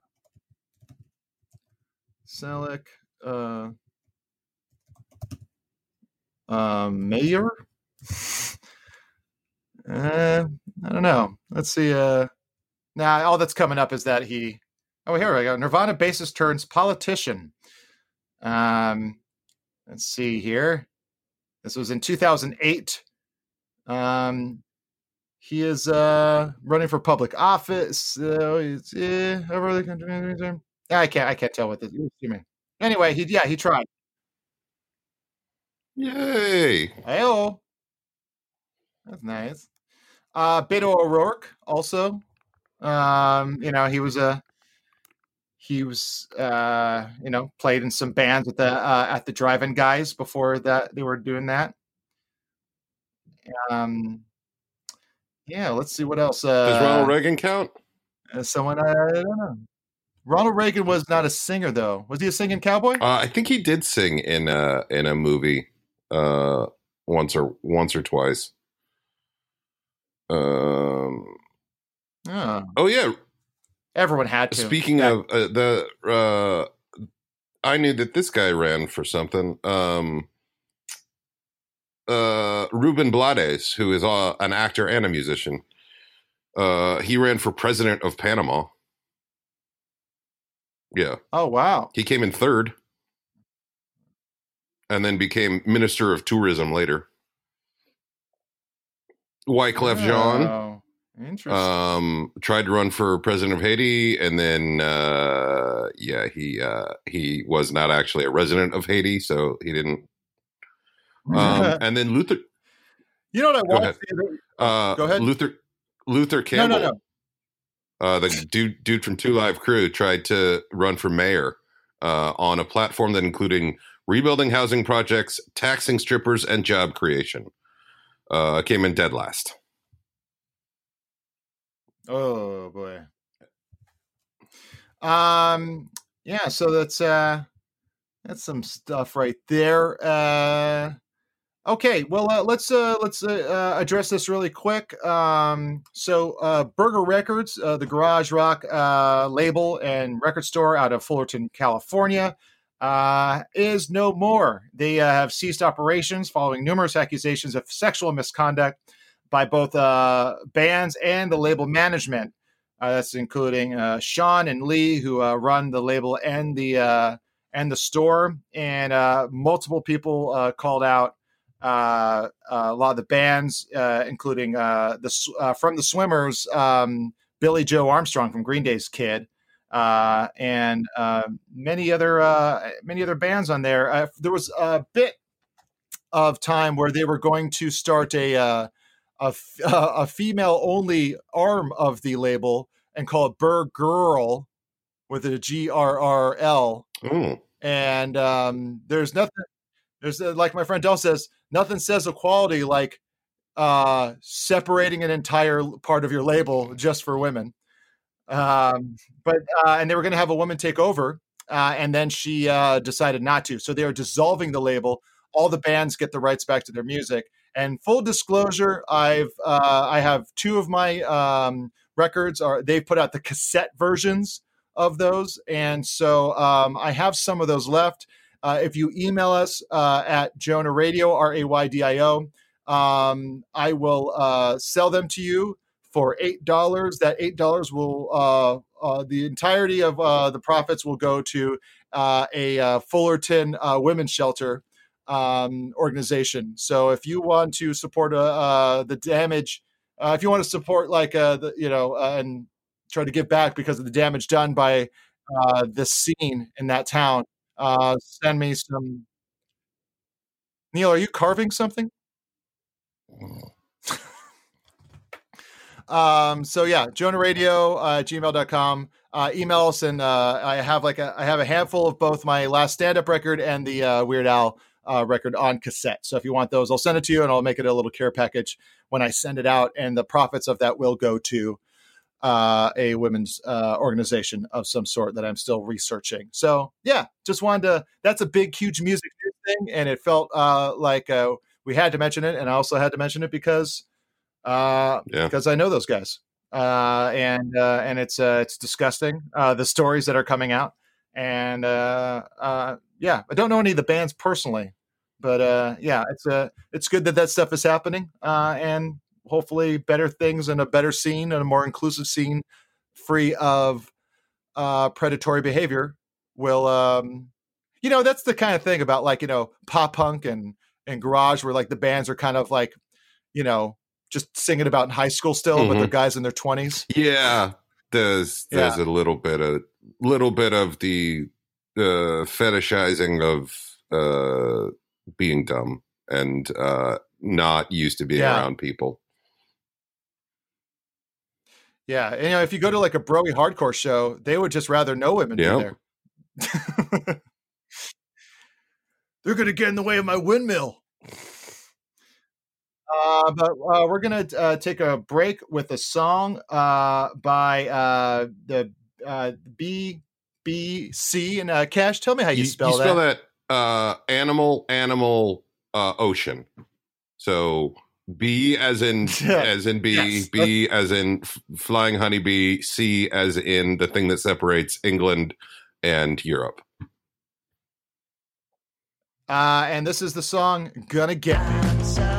Selleck uh um mayor? [LAUGHS] Uh I don't know. Let's see uh Now, all that's coming up is that he. Oh, here we go. Nirvana bassist turns politician. Um, let's see here. This was in 2008. Um, he is uh running for public office. So it's eh, over the country. I can't. I can't tell what this. Excuse me. Anyway, he yeah he tried. Yay! Heyo. That's nice. Uh, Beto O'Rourke also. Um, you know, he was a he was uh, you know played in some bands at the uh, at the Drive-In Guys before that they were doing that. Um, yeah, let's see what else. Uh, Does Ronald Reagan count? uh, someone I don't know. Ronald Reagan was not a singer though. Was he a singing cowboy? Uh, I think he did sing in a in a movie uh, once or once or twice. Um. Oh, Oh yeah. everyone had to. Speaking Yeah. of uh, the, uh, I knew that this guy ran for something. Um. Uh, Ruben Blades, who is uh, an actor and a musician, uh, he ran for president of Panama. Yeah. Oh wow. He came in third and then became Minister of Tourism later. Wyclef Jean Oh, interesting. um, tried to run for president of Haiti, and then uh, yeah, he uh, he was not actually a resident of Haiti, so he didn't. Um, [LAUGHS] and then Luther, you know what I go want ahead. to uh, Go ahead. Luther Luther No, Campbell, no, no. Uh, the dude dude from Two Live Crew tried to run for mayor uh, on a platform that including rebuilding housing projects, taxing strippers, and job creation. Uh, came in dead last. Oh boy. Um yeah, so that's uh that's some stuff right there. Uh okay, well uh, let's uh let's uh, uh, address this really quick. Um so uh Burger Records, uh, the garage rock label and record store out of Fullerton, California, is no more. They have ceased operations following numerous accusations of sexual misconduct by both bands and the label management. That's including Sean and Lee, who run the label and the and the store, and multiple people called out. Uh, a lot of the bands, uh, including uh, the uh, from the SWMRS, um, Billie Joe Armstrong from Green Day's Kid, uh, and many other uh, many other bands on there. Uh, there was a bit of time where they were going to start a uh, a, f- a female only arm of the label and call it Burr Girl with a G R R L. And um, there's nothing. There's uh, like my friend Del says, nothing says equality like uh, separating an entire part of your label just for women. Um, but uh, and they were going to have a woman take over, uh, and then she uh, decided not to. So they are dissolving the label. All the bands get the rights back to their music. And full disclosure, I've uh, I have two of my um, records are they've put out the cassette versions of those, and so um, I have some of those left. Uh, if you email us uh, at Jonah Raydio R A Y D I O, um, I will uh, sell them to you for eight dollars. That eight dollars will uh, uh, the entirety of uh, the profits will go to a Fullerton women's shelter um, organization. So if you want to support the damage, if you want to support like the you know and try to give back because of the damage done by the scene in that town, uh, send me some. Neil, are you carving something? [LAUGHS] um so yeah jonah radio uh gmail.com uh email us and uh i have like a i have a handful of both my last stand-up record and the uh weird al uh record on cassette so if you want those i'll send it to you and i'll make it a little care package when i send it out and the profits of that will go to uh a women's uh organization of some sort that i'm still researching. So yeah just wanted to that's a big huge music thing and it felt uh like uh we had to mention it and i also had to mention it because uh, Yeah. because I know those guys, uh, and uh, and it's uh, it's disgusting uh, the stories that are coming out, and uh, uh, yeah, I don't know any of the bands personally, but uh, yeah, it's uh, it's good that that stuff is happening, uh, and hopefully better things and a better scene and a more inclusive scene free of uh, predatory behavior will um, you know that's the kind of thing about like you know pop punk and and garage where like the bands are kind of like you know just singing about in high school still but they're Mhm. guys in their 20s Yeah, there's there's Yeah. a little bit of little bit of the uh, fetishizing of uh, being dumb and uh, not used to being Yeah. around people. Yeah and, you know if you go to like a broy hardcore show they would just rather no women Yep. be there [LAUGHS] they're gonna get in the way of my windmill uh, but uh, we're gonna uh, take a break with a song uh, by uh, the uh, Bee Bee Sea and uh, Cash. Tell me how you, spell, spell that. that uh, animal animal uh, ocean. So B as in [LAUGHS] as in bee, Yes. B as in f- flying honeybee, C as in the thing that separates England and Europe. Uh, and this is the song "Gonna Get Me."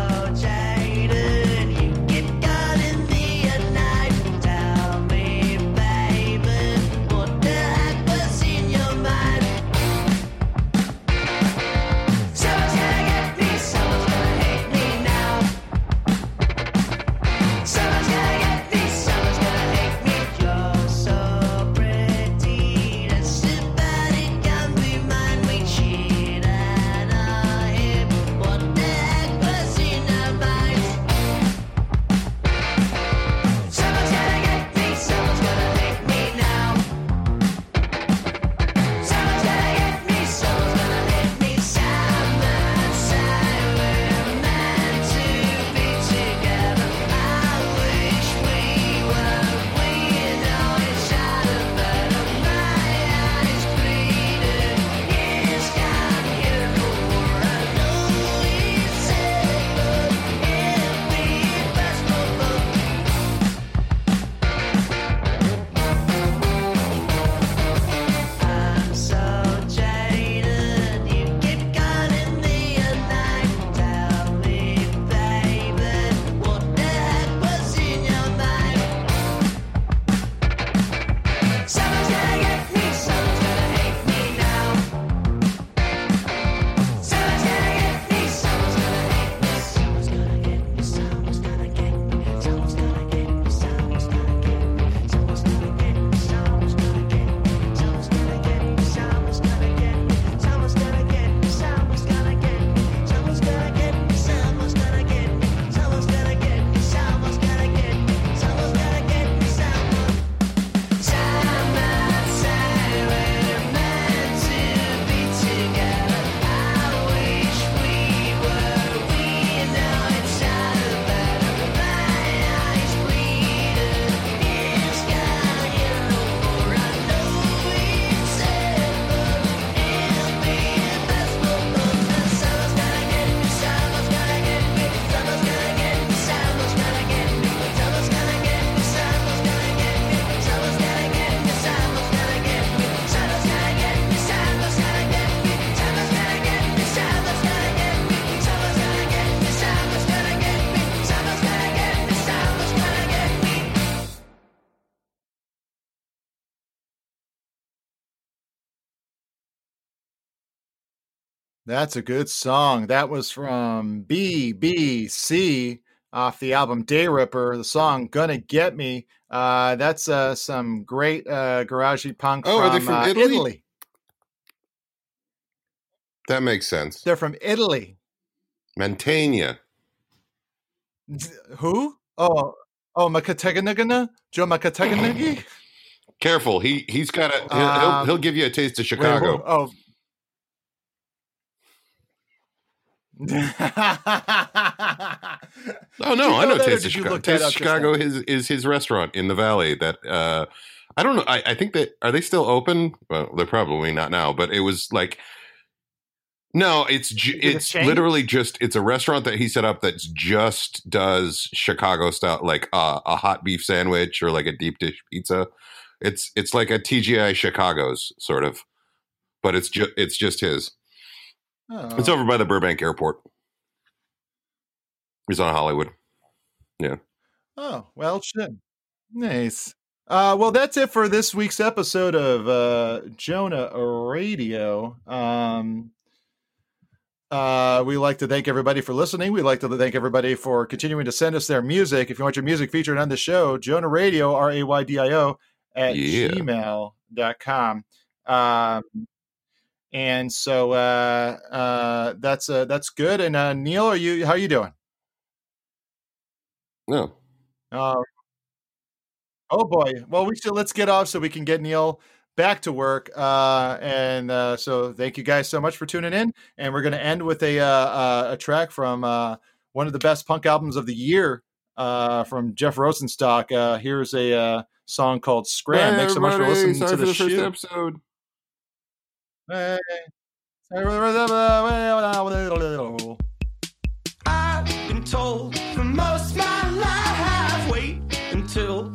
That's a good song. That was from Bee Bee Sea off the album Day Ripper. The song "Gonna Get Me." Uh, that's uh, some great uh, garagey punk Oh, from, are they from uh, Italy? Italy. That makes sense. They're from Italy. Mantegna. Who? Oh, oh, Makateganagana? Joe Makateganagi? Careful, he he's got a he'll, he'll, Um, he'll give you a taste of Wait, Chicago. who- oh. [LAUGHS] Oh no, I know Taste of Chicago. Taste of Chicago is is his restaurant in the valley. That uh, I don't know. I, I think that are they still open? Well, they're probably not now. But it was like no, it's ju- it it's literally just it's a restaurant that he set up that just does Chicago style, like uh, a hot beef sandwich or like a deep dish pizza. It's it's like a TGI Chicago's sort of, but it's just it's just his. It's Oh. over by the Burbank Airport. He's on Hollywood. Yeah. Oh, well, shit. Nice. Uh, well, that's it for this week's episode of uh, Jonah Raydio. Um, uh, we like to thank everybody for listening. We'd like to thank everybody for continuing to send us their music. If you want your music featured on the show, Jonah Raydio, R A Y D I O, at Yeah. gmail.com. Um, and so uh, uh, that's uh, that's good. And uh, Neil, are you how are you doing? No. Uh, oh boy. Well, we should let's get off so we can get Neil back to work. Uh, and uh, so thank you guys so much for tuning in. And we're going to end with a uh, uh, a track from uh, one of the best punk albums of the year uh, from Jeff Rosenstock. Uh, here's a uh, song called "Scram." Bye, Thanks so much for listening Sorry to the, the first show. episode. I've been told for most my life, wait until